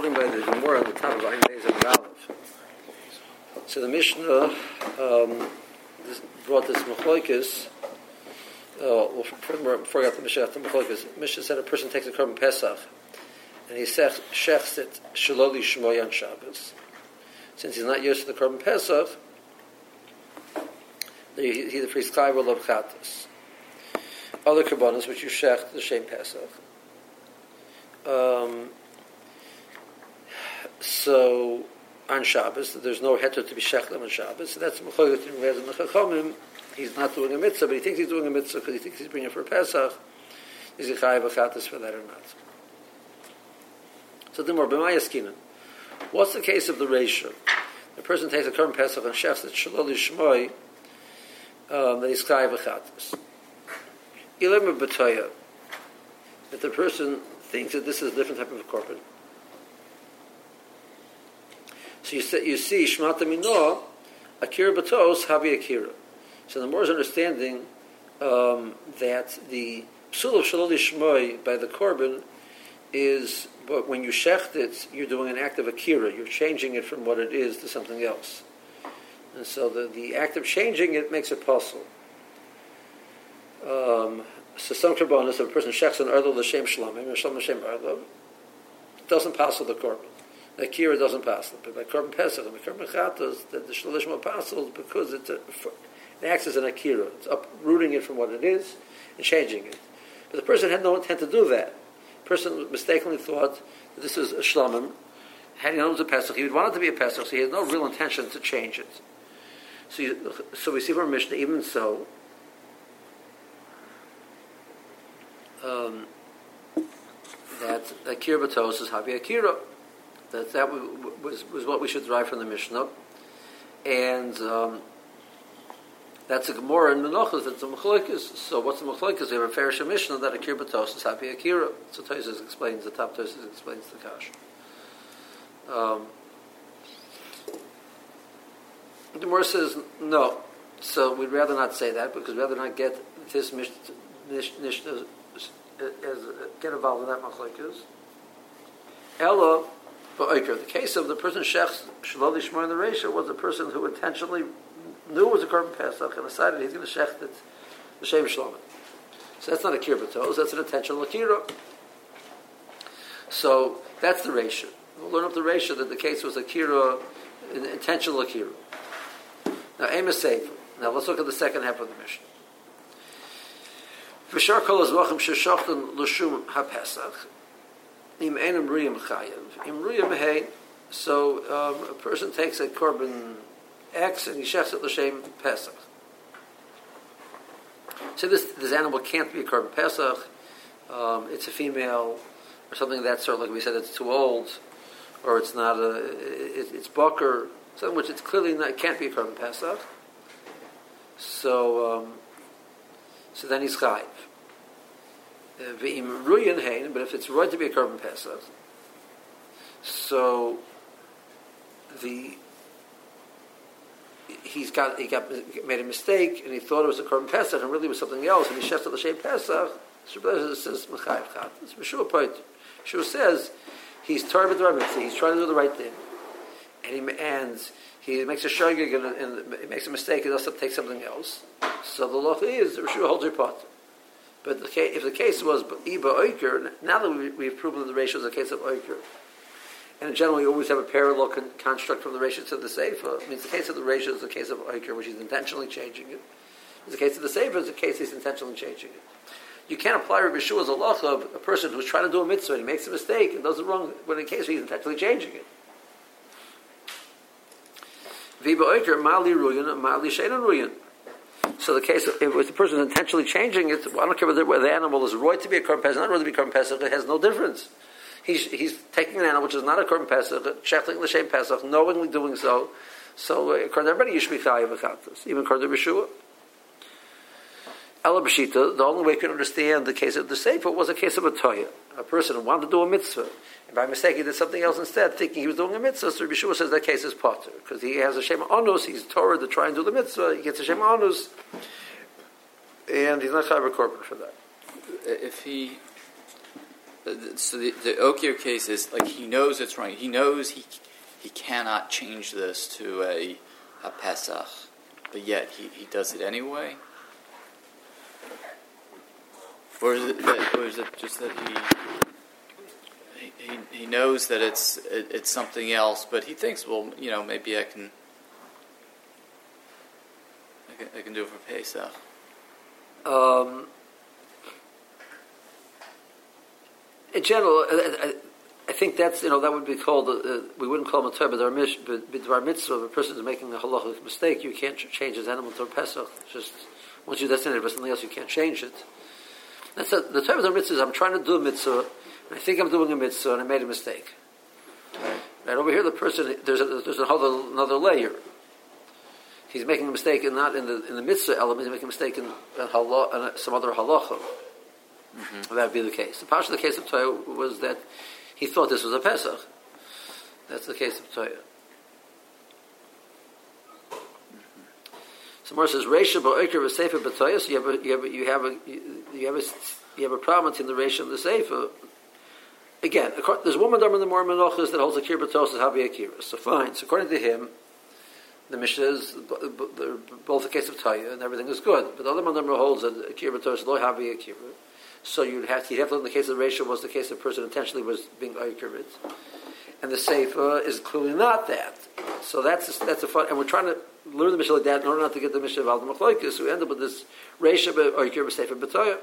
holding by the Gemara on the top of Beis and. So the Mishnah um, brought this Mechloikis. Uh, well, before I got the Mishnah, the Mechloikis, Mishnah said a person takes a korban Pesach and he shechs it Shaloli Shmoy on Shabbos. Since he's not used to the korban Pesach, he, he the priest will love Chatas. Other korbanos which you shech the same Pesach. Um, so on Shabbos, there's no heter to be shechlim on Shabbos. So that's mechoyot in the Chachamim. He's not doing a mitzvah, but he thinks he's doing a mitzvah because he thinks he's bringing it for Pesach. Is he chayav achatas for that or not? So the more b'mayaskinan. What's the case of the Reisha? The person takes a korban Pesach and shechs that shalol shmoy um, that he's chayav achatas. Ilim b'toya. That the person thinks that this is a different type of korban. So you, say, you see, Shmata Mino, Akira Batos, Havi Akira. So the more is understanding um, that the Psul of Shaloli Shmoy by the Korban is, but when you shecht it, you're doing an act of Akira. You're changing it from what it is to something else. And so the, the act of changing it makes it possible. Um, so some karbonis, if a person shechts an erdel l'shem shlamim, or l'shem erdel, doesn't pass the korban. The kira doesn't pass. But by korban pesach and by korban chatos, the, the shalishma passes because it's a, it acts as an akira. It's uprooting it from what it is and changing it. But the person had no intent to do that. The person mistakenly thought that this is a shlamim. Had he known it was a pesach, he would want it to be a pesach, so he had no real intention to change it. So, you, so we see from Mishnah, even so, um, that akira batos is havi akira. That that was was what we should derive from the Mishnah, and um, that's a Gemara in Menachos. That's a Mechloikis. So what's the Mechloikis? We have a Farish Mishnah that akira batos is havi akira. So Tosis explains the top Tosis explains the kash. Um, the Gemara says no. So we'd rather not say that because we'd rather not get this Mishnah as, get involved in that machlekes. Ella, the case of the person shechs shalali in the Reisha was a person who intentionally knew it was a korban pesach and decided he's going to shech it the shem shalom. So that's not a kirbatos, that's an intentional akira. So that's the Reisha. We'll learn up the Reisha that the case was a akira, an intentional akira. Now, aim is safe. Now let's look at the second half of the Mishnah. V'shar kol azvachim sheshochten l'shum ha-pesach, im enam riyam chayev, im riyam hey, so um, a person takes a korban X and he shechs it l'shem pesach. So this, this animal can't be a korban pesach, um, it's a female, or something of that sort, like we said, it's too old, or it's not a, it, it's bucker, something which it's clearly not, it can't be a korban pesach. So, um, so then he's chayiv. But if it's right to be a korban pesach, so the he's got he got made a mistake and he thought it was a korban pesach and really was something else and he shefted the shem pesach. Shabbat says mechayiv chat. It's point. Meshua says he's tarvet the He's trying to do the right thing, and he and he makes a shogig and, and, makes a mistake. He also takes something else. So the law is Meshua holds your pot. But if the case was Iba Oiker, now that we, have proven that the Reisha is a case of Oiker, and in general, we always have a parallel con- construct from the Reisha to the Sefer. It means the case of the Reisha is the case of Oiker, which he's intentionally changing it. In the case of the Sefer, is the case he's intentionally changing it. You can't apply Rabbi Shua's halacha of a person who's trying to do a mitzvah and he makes a mistake and does it wrong, when in case he's intentionally changing it. Viva Oiker, Mali Ruyan, Mali Shainan Ruyan. So the case, if the person is intentionally changing it, I don't care whether, whether the animal is right to be a korban pesach, not right to be a korban pesach, it has no difference. He's, he's taking an animal which is not a korban pesach, shechting l'shem pesach, knowingly doing so. So according to everybody, you should be v'chatas, even according to Yeshua. Ela b'shita, the only way you can understand the case of the sefer was a case of a toya, a person who wanted to do a mitzvah. And by mistake, he did something else instead, thinking he was doing a mitzvah. So Yeshua says that case is potter because he has a shema onus. He's Torah to try and do the mitzvah. He gets a shema onus, and he's not chayav korban for that. If he uh, So the, the Okir case is like he knows it's wrong. He knows he he cannot change this to a a Pesach, but yet he, he does it anyway. Or is it that, or is it just that he he, he knows that it's it, it's something else, but he thinks, well, you know, maybe I can I can, I can do it for Pesach. Um, in general, I, I, think that's you know that would be called uh, we wouldn't call him a but b'dvar mitzvah. If a person is making a halachic mistake, you can't change his animal to a pesach. Just once you designate it for something else, you can't change it. That's a, the Torah mitzvah is I'm trying to do a mitzvah, and I think I'm doing a mitzvah, and I made a mistake. Right over here, the person there's a, there's another another layer. He's making a mistake, and not in the in the mitzvah element. He's making a mistake in, in, in some other halacha. Mm-hmm. That would be the case. The part of the case of Torah was that he thought this was a Pesach. That's the case of Torah. So Mar says Reisha ba'oker v'sefer b'toya. So you have a you have a, you have a you have a you have a problem in the Reisha and the Sefer. Again, there's one madam in the Mormon Menachos that holds a kibbutz as habi akira. So fine. So according to him, the Mishnah is both a case of Taya and everything is good. But the other madam holds that a kibbutz lo habi akira. So you'd have you'd have to look in the case of Reisha was the case of the person intentionally was being Aykirit. And the Sefer is clearly not that. So that's that's a fun, and we're trying to learn the Mishnah like that in order not to get the Mishnah of Al Machloikis. We end up with this Reisha of Aykir Sefer B'Toya.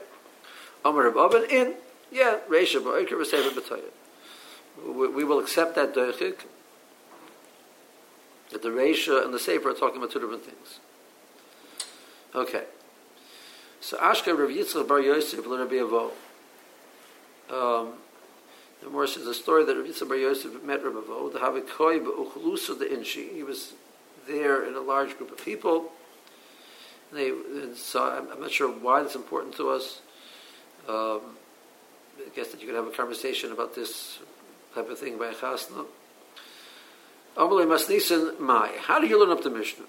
Amar Rabban in, yeah, Reisha of Aykir Sefer B'Toya. We, we will accept that Doichik, that the Reisha and the Sefer are talking about two different things. Okay. So Ashka Rav Yitzchak Bar Yosef Rabbi Avo. Um, the more is the story that Rav Yitzchak Bar Yosef met Rabbi Avo. The Havikoi Ba'uchlusa the Inshi. He was there in a large group of people. And they and so I'm, I'm, not sure why that's important to us. Um, I guess that you could have a conversation about this type of thing by Chasna. Amalei Masnisan Mai. How do you learn up the Mishnah?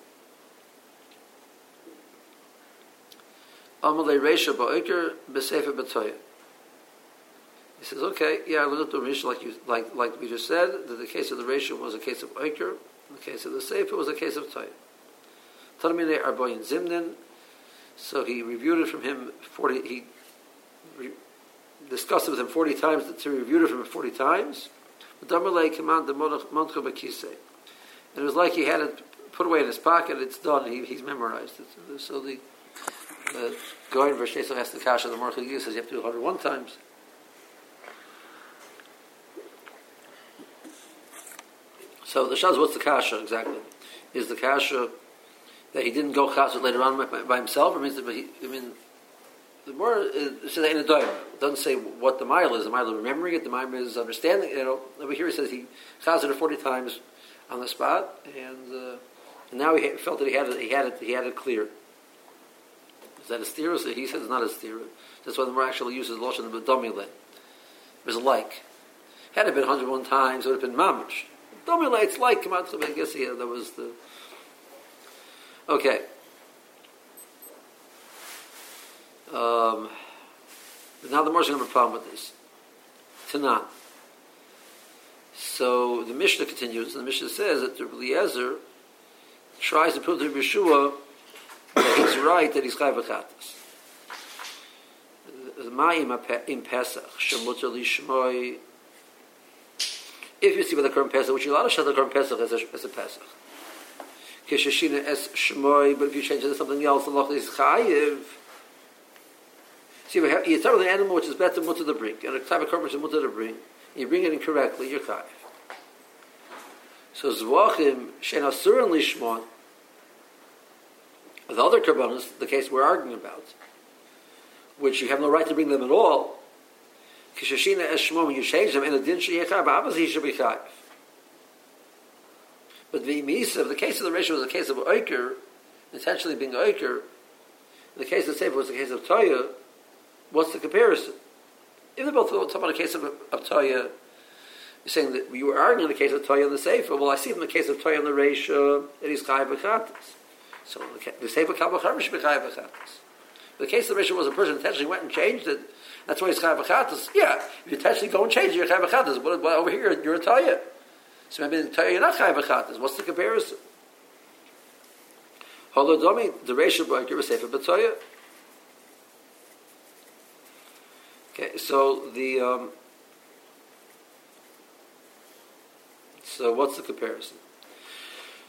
Amalei Reisha Ba'ikr B'Sefer B'Toya. He says, okay, yeah, I learned at the Mishnah like, you, like, like we just said, that the case of the Reisha was a case of Ikr, the the Sefer it was a case of Toya. Tanamine Arboyin Zimnin, so he reviewed it from him 40, he re, discussed it with him 40 times, so he reviewed it from him 40 times. And it was like he had it put away in his pocket, it's done, he, he's memorized it. So the the Goin V'Shesach has the Kasha, the Morchel says you have to do it 101 times. So the Shaz, what's the Kasha exactly? Is the Kasha that he didn't go Chassid later on by, himself, or means that he, I mean, the more uh, says in a doim doesn't say what the mile is. The mile is remembering it. The mile is understanding. You know, over here he says he chazed it forty times on the spot, and, uh, and now he felt that he had it. He had it. He had it clear. Is that a? So he says it's not a stira. That's why the more actually uses lotion of domile. It was like. Had it been 101 times, it would have been mamish. It's like, out, I guess yeah, that was the. Okay. Um, but now the Moshe have a problem with this. Tanan. So the Mishnah continues, and the Mishnah says that the Eliezer tries to prove to Yeshua that he's right that he's chayv v'chatas. The ma'im in Pesach, shemutar lishmoi, if you see by the korban Pesach, which you allowed to show the korban Pesach as a, as a Pesach. Kishashina es shmoi, but if you change it to something else, the loch is chayiv. See, you start with an animal which is better mutter to bring, and a type of which is mutter to bring, and you bring it incorrectly, you're chayiv. So zvachim shen asurin lishmon, the other karbanos, the case we're arguing about, which you have no right to bring them at all, kishashina eshmo, when you change them, in a din sheyechav, obviously he should be chayiv. But the the case of the Reisha was a case of oiker, intentionally being oiker. The case of Sefer was the case of Toya. What's the comparison? If they're both talking about a case of, of Toya, you're saying that you were arguing the case of Toya and the Sefer. Well, I see in the case of Toya and the Reisha, it is Chayiv B'chatas. So the Sefer Kabbalah Charash B'chayiv B'chatas. The case of the Mishnah was a person intentionally went and changed it, That's why he's chayav achatas. Yeah, if you intentionally go and change it, you're chayav achatas. But, but over here, you're taya. So maybe the taya you're not chayav achatas. What's the comparison? Holodomi, the Reisha breaker was. Okay, so the um, so what's the comparison?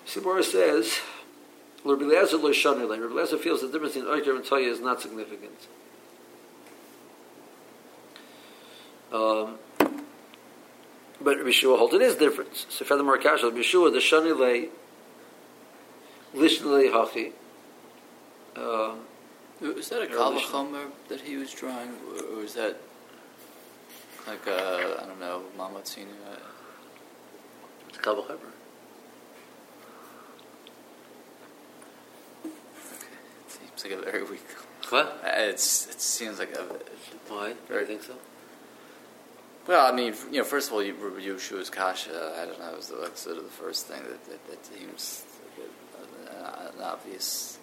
Sibora says, Rabbi. Rabbi feels the difference in Oiker and Toya is not significant. Um, but Rabbi Shua holds it is different. So furthermore, Kasha, Rabbi Shua, the shanile, lishnile hachi. Um, is that a Kavachomer that he was drawing, or is that like a, I don't know, Mamatzina? it's Chaber. Seems like a very weak. What? It's it seems like a. Why? Do you think so? Well, I mean, you know, first of all, you, Yeshua's kasha. I don't know. Was the, like sort of the first thing that that, that seems like a, an obvious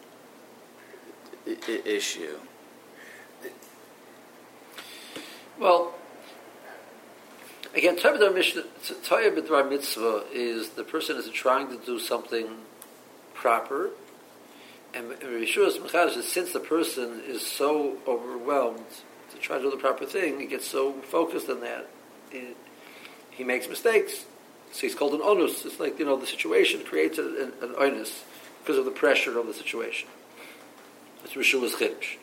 issue. Well, again, Torah B'dvar Mitzvah is the person is trying to do something proper, and Mechadish is since the person is so overwhelmed to try to do the proper thing, he gets so focused on that, he, he makes mistakes. So he's called an onus. It's like, you know, the situation creates an, an onus because of the pressure of the situation. That's Rishuas Chiddush.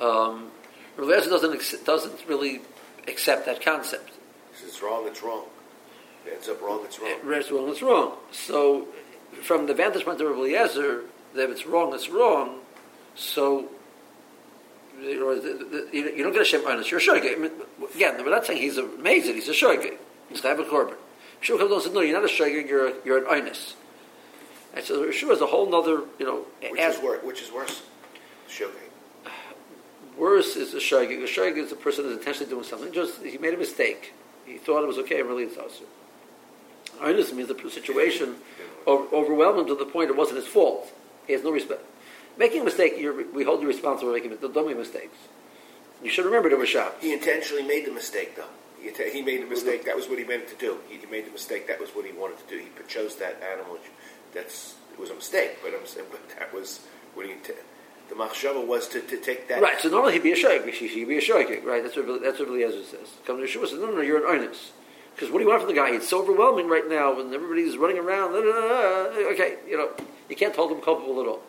Um, Eliezer doesn't doesn't really accept that concept. If it's wrong, it's wrong. If it ends up wrong, it's wrong. It's wrong, it's wrong. So, from the vantage point of Eliezer, that if it's wrong, it's wrong. So, you, know, the, the, you you don't get a shem honest. You're a shogeg. I mean, again, we're not saying he's amazing. He's a shogeg. He's have a korban. Shua comes along and says, "No, you're not a shogeg. You're a, you're an honest." And so Shua is a whole other, you know, Which as- is worse? Which is worse? Shogeg. Worse is a shogeg. A shogeg is a person who's intentionally doing something. Just he made a mistake. He thought it was okay, and really it's also. Earnest means the situation over, overwhelmed him to the point it wasn't his fault. He has no respect. Making a mistake, you're, we hold you responsible for making don't make mistakes. You should remember were shots. He intentionally made the mistake, though. He, he made the mistake. That was what he meant to do. He, made the mistake. That was what he wanted to do. He chose that animal. That's it was a mistake, but I'm saying, but that was what he. T- the machshava was to, to take that. Right, so normally he'd be a shogeg. He'd be a shogeg, right? That's what that's what Eliezer says. Comes to Yeshua says, no, no, no, you're an earnest. Because what do you want from the guy? It's so overwhelming right now, and everybody's running around. Okay, you know, you can't hold him culpable at all.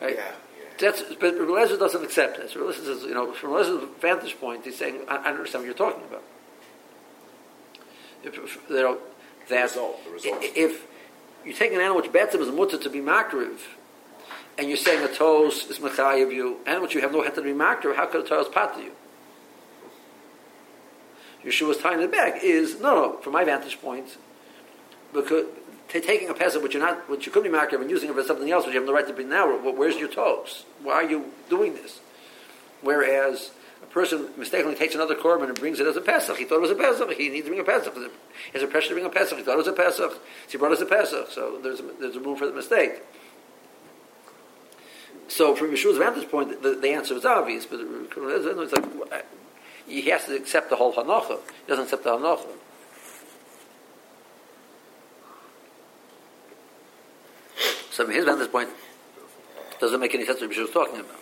Right? Yeah. That's, but Eliezer doesn't accept this. So Eliezer says, you know, from Eliezer's vantage point, he's saying, I, I don't understand what you're talking about. If, if, you know, that result, the result. if you take an animal which as a mutter to be makriv, and you're saying a toes is mechayiv you, and which you have no head to be makriv, how could a toes pat you? Yeshua's tying it back is no, no. From my vantage point, because t- taking a pesach which you're not, which you could be makriv and using it for something else, which you have no right to be now. Where's your toes? Why are you doing this? Whereas a person mistakenly takes another korban and brings it as a pesach. He thought it was a pesach. He needs to bring a pesach. He has a pressure to bring a pesach. He thought it was a pesach. So he brought us a pesach. So there's a, there's a room for the mistake. So from Yeshua's vantage point, the, the answer is obvious, but it's like he has to accept the whole hanacha. He doesn't accept the hanacha. So from his vantage point, it doesn't make any sense what Yeshua was talking about.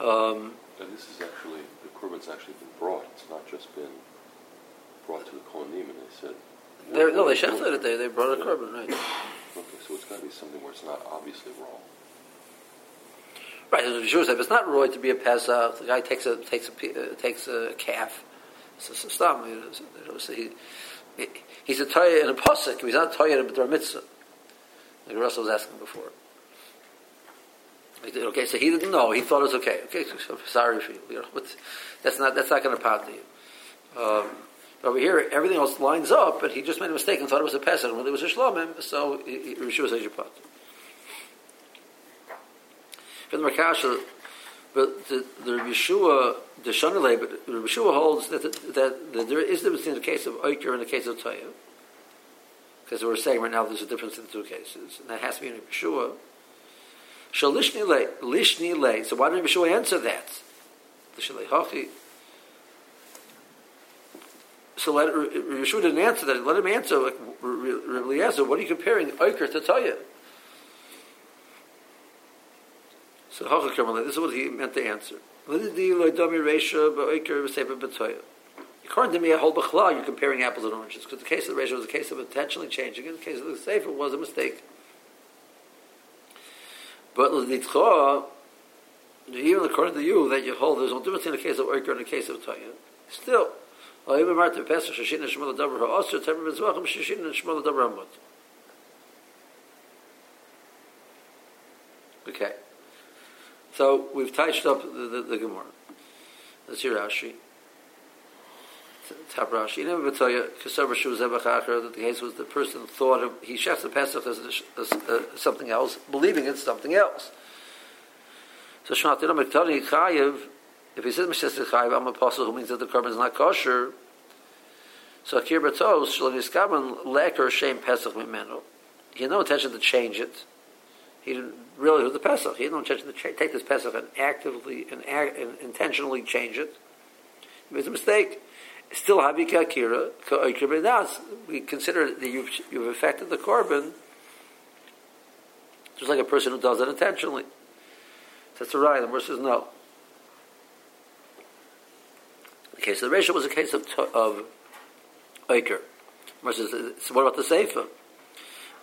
Um, And this is actually, the korban's actually been brought. It's not just been brought to the Kohanim and they said. no, they shechted it. They, they brought a korban, right? Okay, so it's got to be something where it's not obviously wrong. Right. As Yeshua said, if it's not roy to be a pesach, the guy takes a takes a uh, takes a calf. So, so stop. You know, so- so he, he, he's a toya in a pasuk. He's not a toya in a mitzvah. Like Russell was asking before. Okay, so he didn't know. He thought it was okay. Okay, so, so sorry for you. you know, but that's not that's not going to pout to you. Um, over here, everything else lines up, but he just made a mistake and thought it was a and really it was a shlomim. So Yeshua says you pot. From the Makasha, but the, the Yeshua, the Shanale, but the Yeshua holds that, that, that, there is difference in the case of Oikir and the case of Toya. Because we're saying right now there's a difference in the two cases. And that has to be in Yeshua. Shalishni le, lishni le. So why didn't Yeshua answer that? Lishni hachi. So let Yeshua didn't answer that. Let him answer. Like, answer. What are you comparing Oikir to Taya? So how can come on? This is what he meant to answer. What is the like dummy ratio but I can say but toy. According to me, a whole bakhla, you're comparing apples and oranges. Because the case of the ratio was a case of intentionally changing it. The case of the safe, it was a mistake. But the nitcha, even according to you, that you hold, there's no difference in the case of oikar and the case of toya. Still, I even marked the pastor, shashin and shmol adabra ha'osra, tabra b'zvachim, shashin and shmol adabra ha'mot. So we've touched up the, the, the Gemara. Let's hear Rashi. Top Rashi. You never tell you that the case was the person thought of, he chefs the Pesach as, as, as, something else, believing it's something else. So Shnatina Mektani Chayev, if he says Mishes Chayev, I'm a apostle who means that the korban is not kosher. So Akir Batos, Shalom Yiskaban, Leker Shem Pesach Mimeno. He had no intention to change it. He didn't really do the Pesach. He had no intention to cha- take this Pesach and actively and, and intentionally change it. He made a mistake still habika. We consider that you've, you've affected the korban just like a person who does it intentionally. That's a right. The verse says no. The case of the Reisha was a case of of Iker. Versus, so what about the Sefer?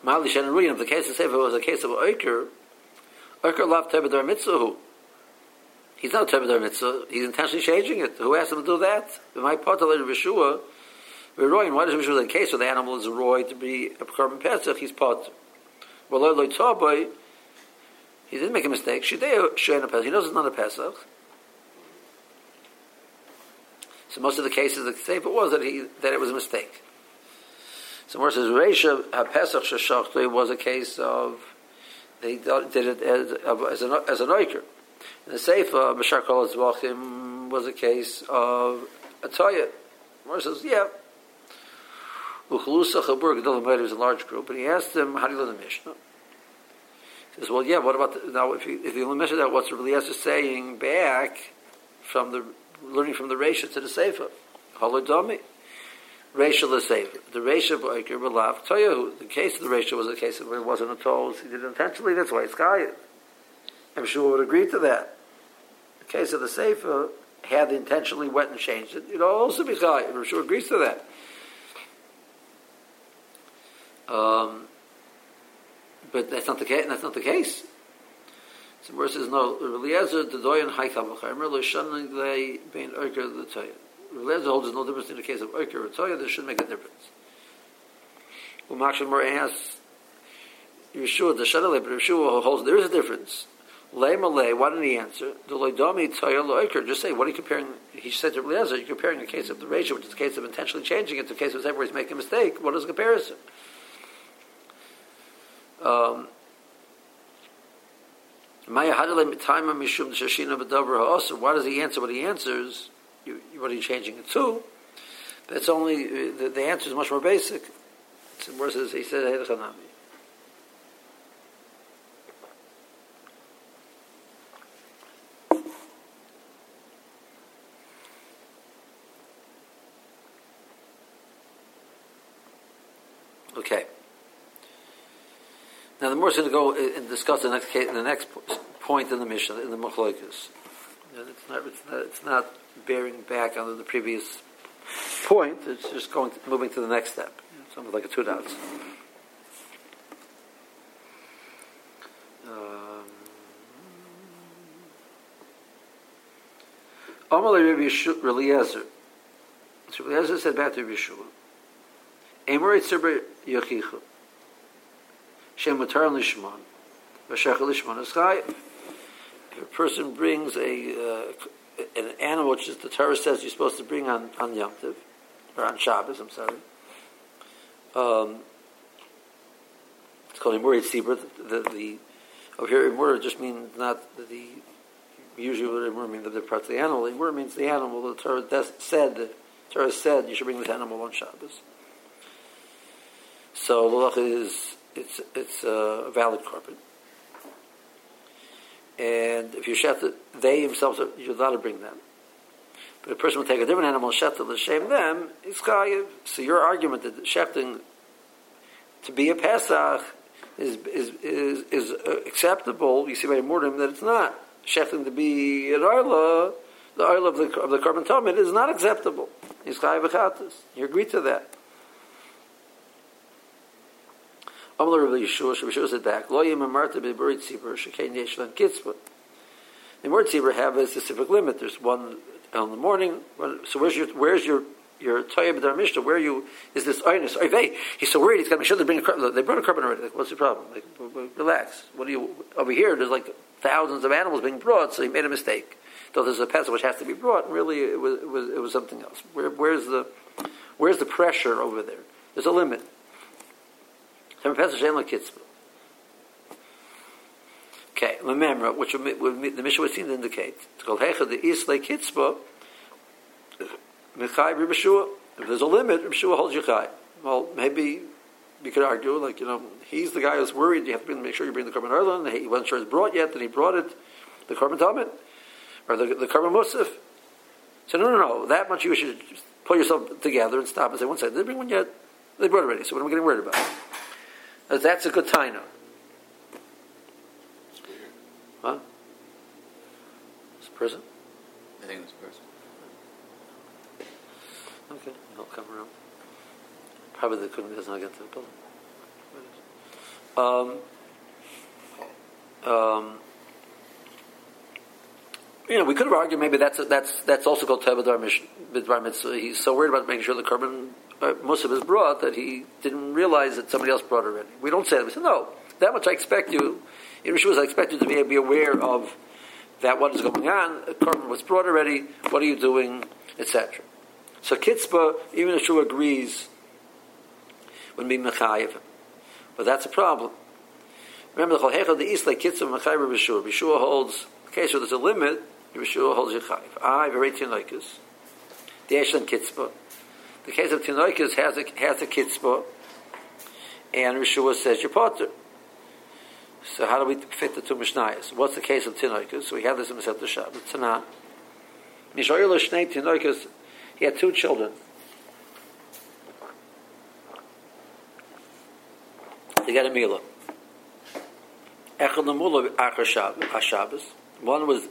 Mali Shen If the case of Sefer was a case of Iker, Iker lav tebedar mitzvah He's not Teved Mitzvah. He's intentionally changing it. Who asked him to do that? My part of Yeshua, Roy, why does Yeshua in case where the animal is roy to be a korban pesach? He's part. Well, Lord Toboy, he didn't make a mistake. Shidei Shein a pesach. He knows it's not a pesach. So most of the cases, the safe it was that he that it was a mistake. So more says Reisha Pesach Shashachtu was a case of they did it as, as an as oiker. In the Sefer, Bashar Kol Zvachim was a case of a Toya. Mor says, yeah. Uchlusa Chabur Gedolim was a large group, and he asked him, how do you learn the Mishnah? He says, well, yeah, what about, the, now if you, if you learn Mishnah, that what's really Eliezer saying back from the, learning from the Resha to the Sefer? Holodomi. Resha the Sefer. The Resha of Oiker Belav Toyahu. The case of the Resha was a case of it wasn't at all. he did it intentionally, that's why it's Gayat. I'm sure would agree to that. The case of the Sefer had intentionally went and changed it, it also be Chayiv. I'm sure agrees to that. Um, but that's not the case. That's not the case. So verse says no. Eliezer the doyan haikam v'chaymer l'shaning lei bein oker the Eliezer holds no difference in the case of oker or toya. this should make a difference. U'machshem asks Yeshua the shanale, but Yeshua holds there is a difference. Lay Malay, why didn't he answer? Just say, what are you comparing? He said to Eliezer, you're comparing the case of the Reisha, which is a case of intentionally changing it, to the case of where he's making a mistake. What is the comparison? Um, why does he answer what he answers? What are you changing it to? That's only, the, the answer is much more basic. It's, the more says, he said, Okay. Now the more is going to go and discuss the next the next point in the Mishnah in the Machloikas. It's not, it's not, it's not bearing back on the previous point. It's just going to, moving to the next step. It's almost like a two dots. Um, Amalei Rabbi Eliezer. So Eliezer said back to Rabbi Yeshua, Emer Yitzir Yochichu. Shem Mutar Lishman. Vashach Lishman is If a person brings a uh, an animal, which is the Torah says you're supposed to bring on on Yom Tov, or on Shabbos, I'm sorry. Um, it's called Imur Yitzibur. The, the, the over here Imur just means not the usually what Imur means the part of the animal. Imur means the animal. The Torah said the Torah said you should bring this animal on Shabbos. So the is it's it's a valid korban. And if you shet they themselves, are, you're allowed to bring them. But a person will take a different animal, shet to shame them, it's chayiv. So your argument that shechting to be a Pesach is is is, is uh, acceptable. You see by Mordim that it's not shechting to be an arla. The oil of the of the korban tamid is not acceptable. Chayiv You agree to that. Amar Rabbi Yeshua, Yeshua said back, Lo yim amarta b'berit tzibur, shekein yeshlan kitzvah. The word tzibur have a specific limit. There's one in the morning. So where's your, where's your, your Toya B'dar Mishnah, where you, is this Oinus, Oivei? He's so worried, he's got to make sure they bring a. They brought a korban already. Like, what's the problem? Like, relax. What do you, over here, there's like thousands of animals being brought, so he made a mistake. Though there's a pesach which has to be brought, and really it was, it was, it was something else. Where, where's the, where's the pressure over there? There's a limit. Okay, remember, which the Mishnah would seem to indicate. Kol Hecha, the Islay Kitzbah, If there's a limit, Rishua holds Yechai. Well, maybe we could argue, like, you know, he's the guy who's worried, you have to make sure you bring the Korban Erlan, he wasn't sure it's brought yet, then he brought it, the Korban Tamid, or the, the Korban Musaf. So, no, no, no, that much you should pull yourself together and stop and say, one second, did they bring one yet? They brought it already, so what am I getting worried about? That's a good taina. Huh? It's a prison? I think it's a prison. Okay, he'll come around. Probably they couldn't, does not get to the building. Um, um, you know, we could have argued maybe that's that's that's also called Tevadar Mitzvah. He's so worried about making sure the korban uh, Muslim is brought that he didn't realize that somebody else brought already. We don't say that. We say, no, that much I expect you. In Rishus, I expect you to be, be aware of that what is going on. A korban was brought already. What are you doing, etc. So Kitzbah, even if Shua agrees, would be Mechayiv. But that's a problem. Remember the Cholhecha, the East, like Kitzbah, Mechayiv, Rishua. Rishua holds, okay, so there's a limit, Rishua holds Yechayiv. I, Veretin Laikus. The Eshlan Kitzbah. The case of Tinoikas has a, has a kitzbah, and Rishua says you're potter. So how do we fit the two Mishnayos? What's the case of Tinoikas? So we have this in Masechet Shabbat. Tanah. Mishoyel Shnei Tinoikas, he had two children. They got a Mila. Echad Namula Achar Shabbos. One was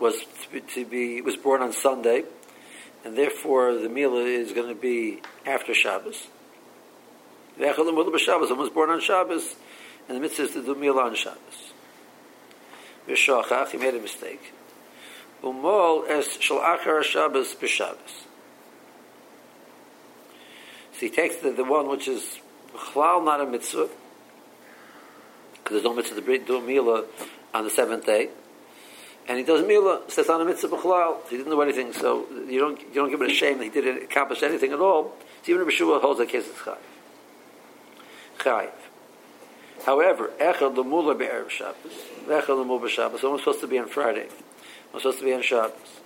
was to be, to be was born on Sunday, and therefore the meal is going to be after Shabbos. The Shabbos, was born on Shabbos, and the mitzvah is to do meal on Shabbos. V'shachach, he made a mistake. Umol es shal achar Shabbos b'Shabbos. So he takes the, the one which is chlal, not a mitzvah, because there's no mitzvah to do a meal on the seventh day and he does mila, says on a mitzvah b'chalal. He didn't do anything, so you don't you don't give it a shame that he didn't accomplish anything at all. So even if Yeshua holds that case, it's chayiv. Chayiv. However, echad lemula be'erev Shabbos, echad lemula b'Shabbos. Someone's supposed to be on Friday. One's supposed to be on Shabbos.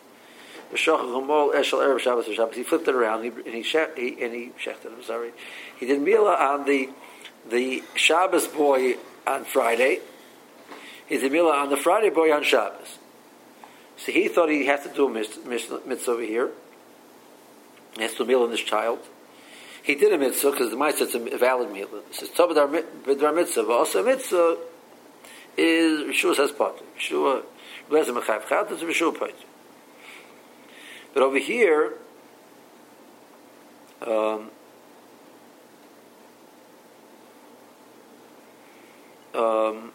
V'shachach lemol eshel erev Shabbos Shabbos. He flipped it around and he, and he, he and he shechted. I'm sorry. He did mila on the the Shabbos boy on Friday. He did mila on the Friday boy on Shabbos. So he thought he has to do a mitzvah over here. He has to meal on this child. He did a mitzvah because the mitzvah is a valid meal. He says, Tobadar mitzvah, but also mitzvah is, Rishua says part. Rishua, Lezer Mechav Chat, is Rishua part. But over here, um, um,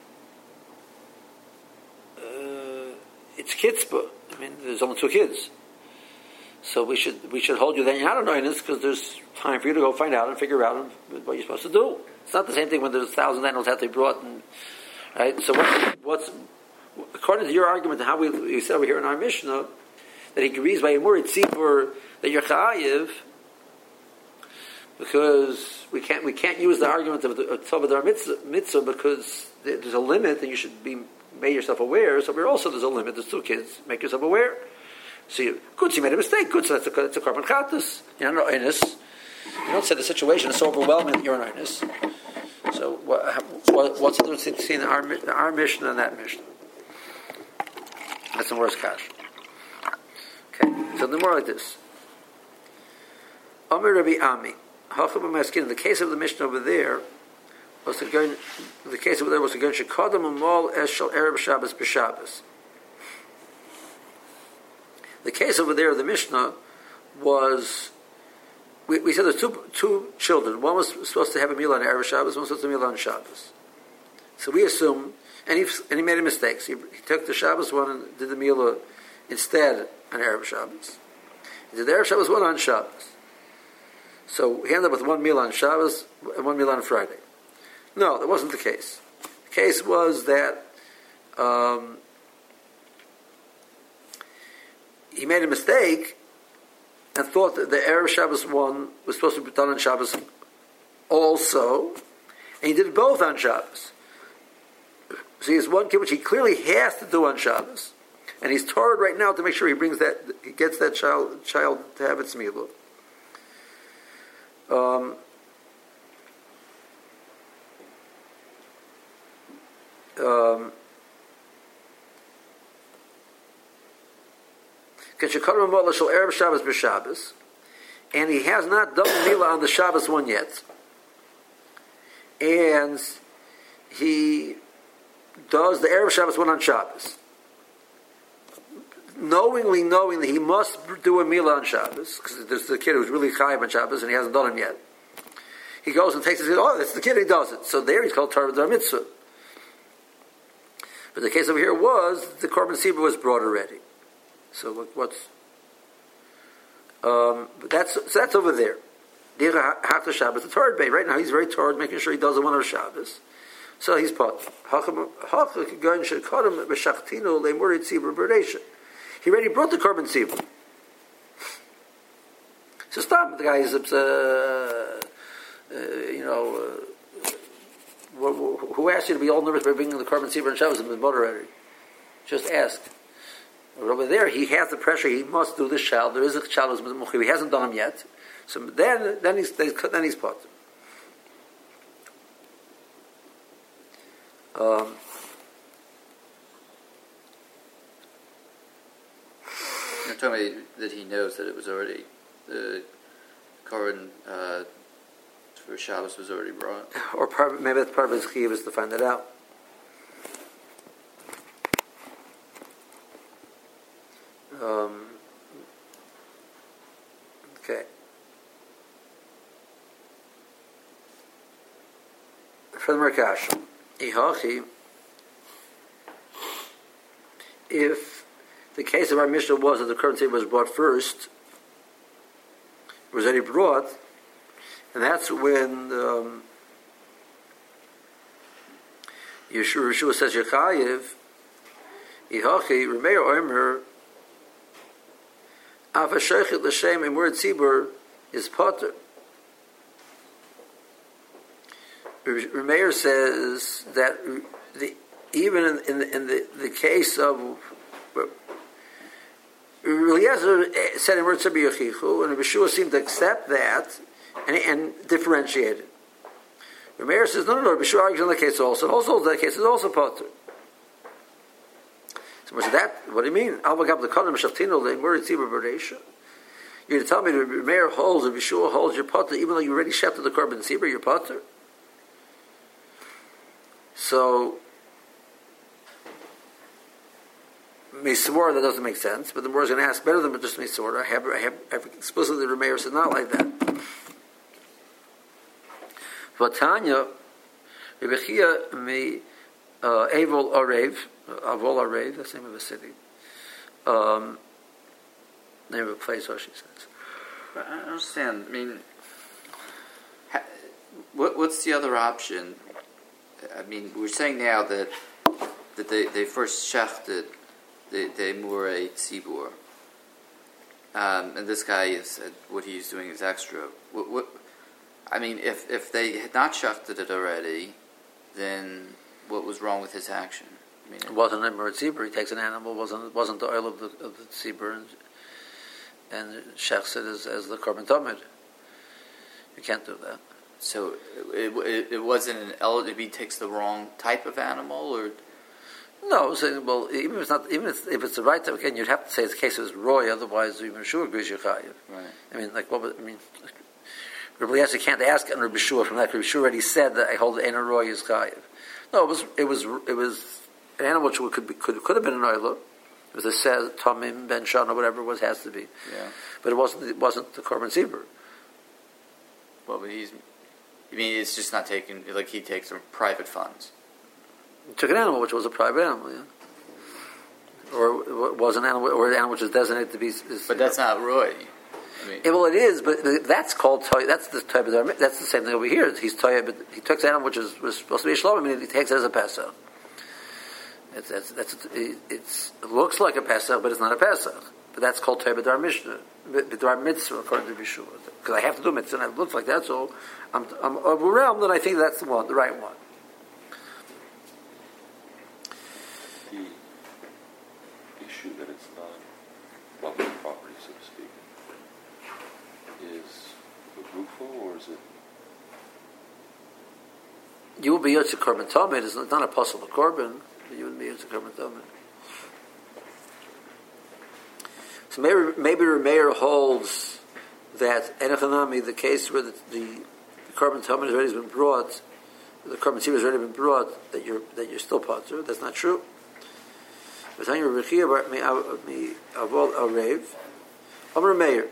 it's kitzbah. I mean, there's only two kids. So we should we should hold you then out of knowiness because there's time for you to go find out and figure out what you're supposed to do. It's not the same thing when there's thousand animals to be brought and right. So what, what's according to your argument how we, we said over here in our Mishnah that he agrees by a word for that you're chayiv because we can't we can't use the argument of the Tovadar mitzvah, mitzvah because there's a limit and you should be made yourself aware. So we're also there's a limit. There's two kids. Make yourself aware. So you, good. So you made a mistake. Good. So that's a, that's a korban chatas. You're not inus. You don't say the situation is so overwhelming that you're an inus. So what, what, what's the difference between our, our Mishnah and that Mishnah? That's the worst cash. Okay, so the more like this. Amir Rabbi Ami, Maskin. The case of the Mishnah over there the case over there was going Shekadam Amal Eshel Arab Shabbos b'Shabbos. The case over there the Mishnah was. We, we said there's two, two children. One was supposed to have a meal on Arab Shabbos, one was supposed to have a meal on Shabbos. So we assume, and he, and he made a mistake. So he, he took the Shabbos one and did the meal uh, instead on Arab Shabbos. He did the Arab Shabbos one on Shabbos. So he ended up with one meal on Shabbos and one meal on Friday. No, that wasn't the case. The case was that um, he made a mistake and thought that the Erev Shabbos one was supposed to be done on Shabbos also, and he did both on Shabbos. So he has one kid which he clearly has to do on Shabbos, and he's torrid right now to make sure he brings that, he gets that child child to have its milah. Um, um, and he has not done Mila on the Shabbos one yet. And he does the Erev Shabbos one on Shabbos. Knowingly knowing that he must do a Mila on Shabbos, because there's the kid who's really high on Shabbos and he hasn't done him yet. He goes and takes it, oh, that's the kid, he does it. So there he's called Tarvah Mitzvah. But the case over here was the Korban Sibra was brought already. So what's um, that's so that's over there. Hafta Shabbos, the third bay. Right now he's very tired, making sure he does the one of Shabbos. So he's put. He already brought the korban tzibur. So stop. The guy is, uh, uh, you know, uh, who asked you to be all nervous by bringing the korban tzibur and Shabbos and the already? Just ask. Over there, he has the pressure. He must do this child. There is a child who's He hasn't done him yet. So then, then he's then he's put. Um, You're telling me that he knows that it was already the korban uh, for Shabbos was already brought, or part, maybe that's part of his chiyuv is to find that out. Um, okay. For the Merkash, Ihachi, if the case of our Mishnah was that the currency was brought first, was already brought, and that's when um, Yeshua, Yeshua says Yechayiv, Ihachi, Remeir Omer, Av Shechet L'Shem word Tzibur is Potter. Remeir says that the, even in, in, the, in the, the case of Eliezer said in Yechichu, and Yeshua seemed to accept that and, and differentiate it. Remeir says, no, no, no, Yeshua argues on the case also, also that case is also Potter. So what's that? What do you mean? Alvagab the Kodim Shaftino the Word Bereisha. You're to tell me the mayor holds, or Yeshua holds your potter, even though you already shafted the korban tzibur, your potter. So, Misor, that doesn't make sense, but the more is going to ask better than just Misor. I have, I have, I have explicitly the mayor said not like that. Vatanya, Rebechia, me, Avol Arev, Avol Arev, that's the name of a city. Um, name of a place, or she says. But I understand. I mean, ha, what, what's the other option? I mean, we're saying now that that they, they first shafted the the Mure Tzibur. Um, and this guy is uh, what he's doing is extra. What, what, I mean, if if they had not shafted it already, then what was wrong with his action? I mean, it wasn't a tzibur. He takes an animal. wasn't wasn't the oil of the of the tzibur and, and shechs it as, as the korban tamid. You can't do that. So it, it, it wasn't an el- if he takes the wrong type of animal, or No, saying well, even if it's not, even if, if it's the right time, again, you'd have to say it's a case of Roy, otherwise even Shua agrees you're chayiv. Right. I mean, like what? would- I mean, Rabbi Eliezer can't ask on Rabbi Shua from that. Rabbi Shua already said that I hold Einer Roy is chayiv. No, it was it was it was an animal which could be, could could have been an oiler. It was a says Tomim Ben Shan or whatever it was has to be, Yeah. but it wasn't it wasn't the korban tzibur. Well, but he's. I mean, it's just not taken. Like he takes from private funds. He took an animal which was a private animal, yeah. Or was an animal, or an animal which is designated to be. Is, But that's not Roy. Yeah, well, it is, but that's called toy. That's the type of that's the same thing over here. He's toy, but he takes an animal which is was supposed to be a shalom. I mean, he takes it as a pesach. It's, that's, that's, it's, it looks like a pesach, but it's not a pesach. But that's called toy b'dar mishnah, b'dar mitzvah, according to Bishua. Because I have to do mitzvah, and it looks like that, so I'm, I'm overwhelmed that I think that's the one, the right one. The issue that it's not public property, so to speak, is rufo or is it? You will be Yotze Korban Tamid. It's not a possible Korban, but you would be Yotze Korban Tamid. So maybe, maybe Rameir holds that Enochanami, the case where the, the, the Korban Tamid has already been brought, the Korban Tzibur has already been brought, that you're, that you're still Potter. That's not true. But Bar Mi Avol Arev, Amr Meir.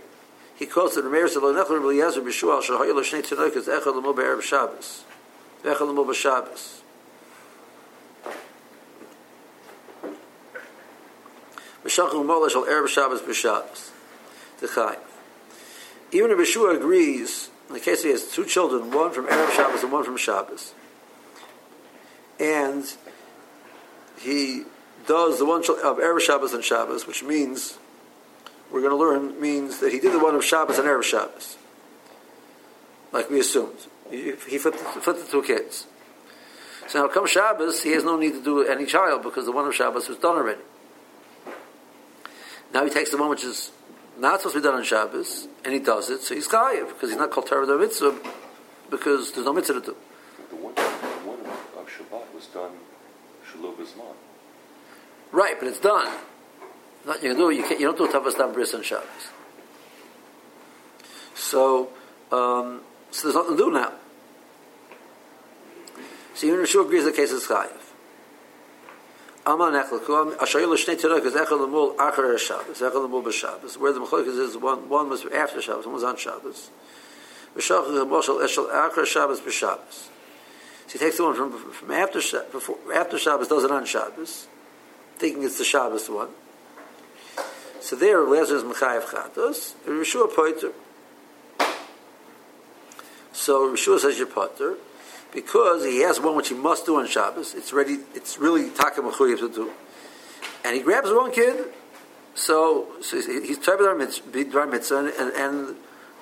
He quotes that Rameir said, Lo nechol Rabbi Eliezer b'shua al shahoy lo shnei tzenoikas echad l'mo be'erev Shabbos. Echad l'mo b'Shabbos. B'shachim mola shal erev Shabbos b'Shabbos. T'chai. Even if Yeshua agrees, in the case he has two children, one from Erev Shabbos and one from Shabbos, and he does the one of Erev Shabbos and Shabbos, which means, we're going to learn, means that he did the one of Shabbos and Erev Shabbos, like we assumed. He he flipped, flipped the two kids. So now come Shabbos, he has no need to do any child because the one of Shabbos was done already. Now he takes the one which is not supposed to be done on Shabbos, and he does it, so he's chayiv because he's not called Torah mitzvah because there's no mitzvah to do. The one, the one of Shabbat was done Shalom Right, but it's done. Not, you can do you, can't, you don't do tavas dam bris on Shabbos. So, um, so there's nothing to do now. So even Rishua agrees the case is chayiv. Aman echlaku, ashayu l'shnei tzedek is echel l'mul achar Shabbos, echel l'mul b'Shabbos. Where the mechlokas is one, one was after Shabbos, one was on Shabbos. B'shach is moshel eshel achar Shabbos b'Shabbos. So he takes the one from, from after, before, after Shabbos, does it on Shabbos, thinking it's the Shabbos one. So there, Lezer is Mechayev Chatos, Rishua Poiter. So Rishua says you're Poiter, because he has one which he must do on Shabbos. It's ready. It's really Taka Mechuyev to do, and he grabs one kid. So, so he's- he's Tarbidar Mitzvah, and, and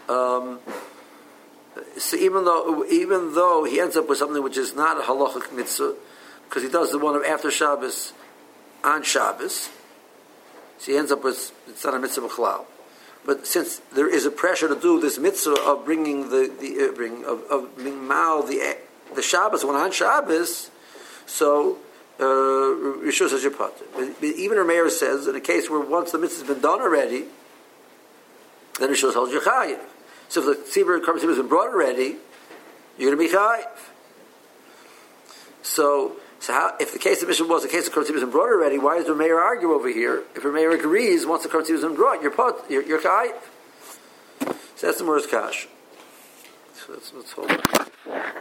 um, so even though even though he ends up with something which is not a halachic mitzvah, because he does the one of after Shabbos on Shabbos, so he ends up with it's not a mitzvah b'chalal. But since there is a pressure to do this mitzvah of bringing the the uh, bring of of being mal the the Shabbos one on Shabbos, so uh, Rishus says you're even Rameir says in a case where once the mitzvah's been done already, then Rishus holds you chayiv. So if the tzibur tzibur has been brought already, you're going to be chayiv. So, so how, if the case of mission was the case of has been brought already, why does the mayor argue over here? If the mayor agrees, once the has been brought, you're pot, you're, you're chayiv. So that's the Morris Kash. So let's, let's hold on.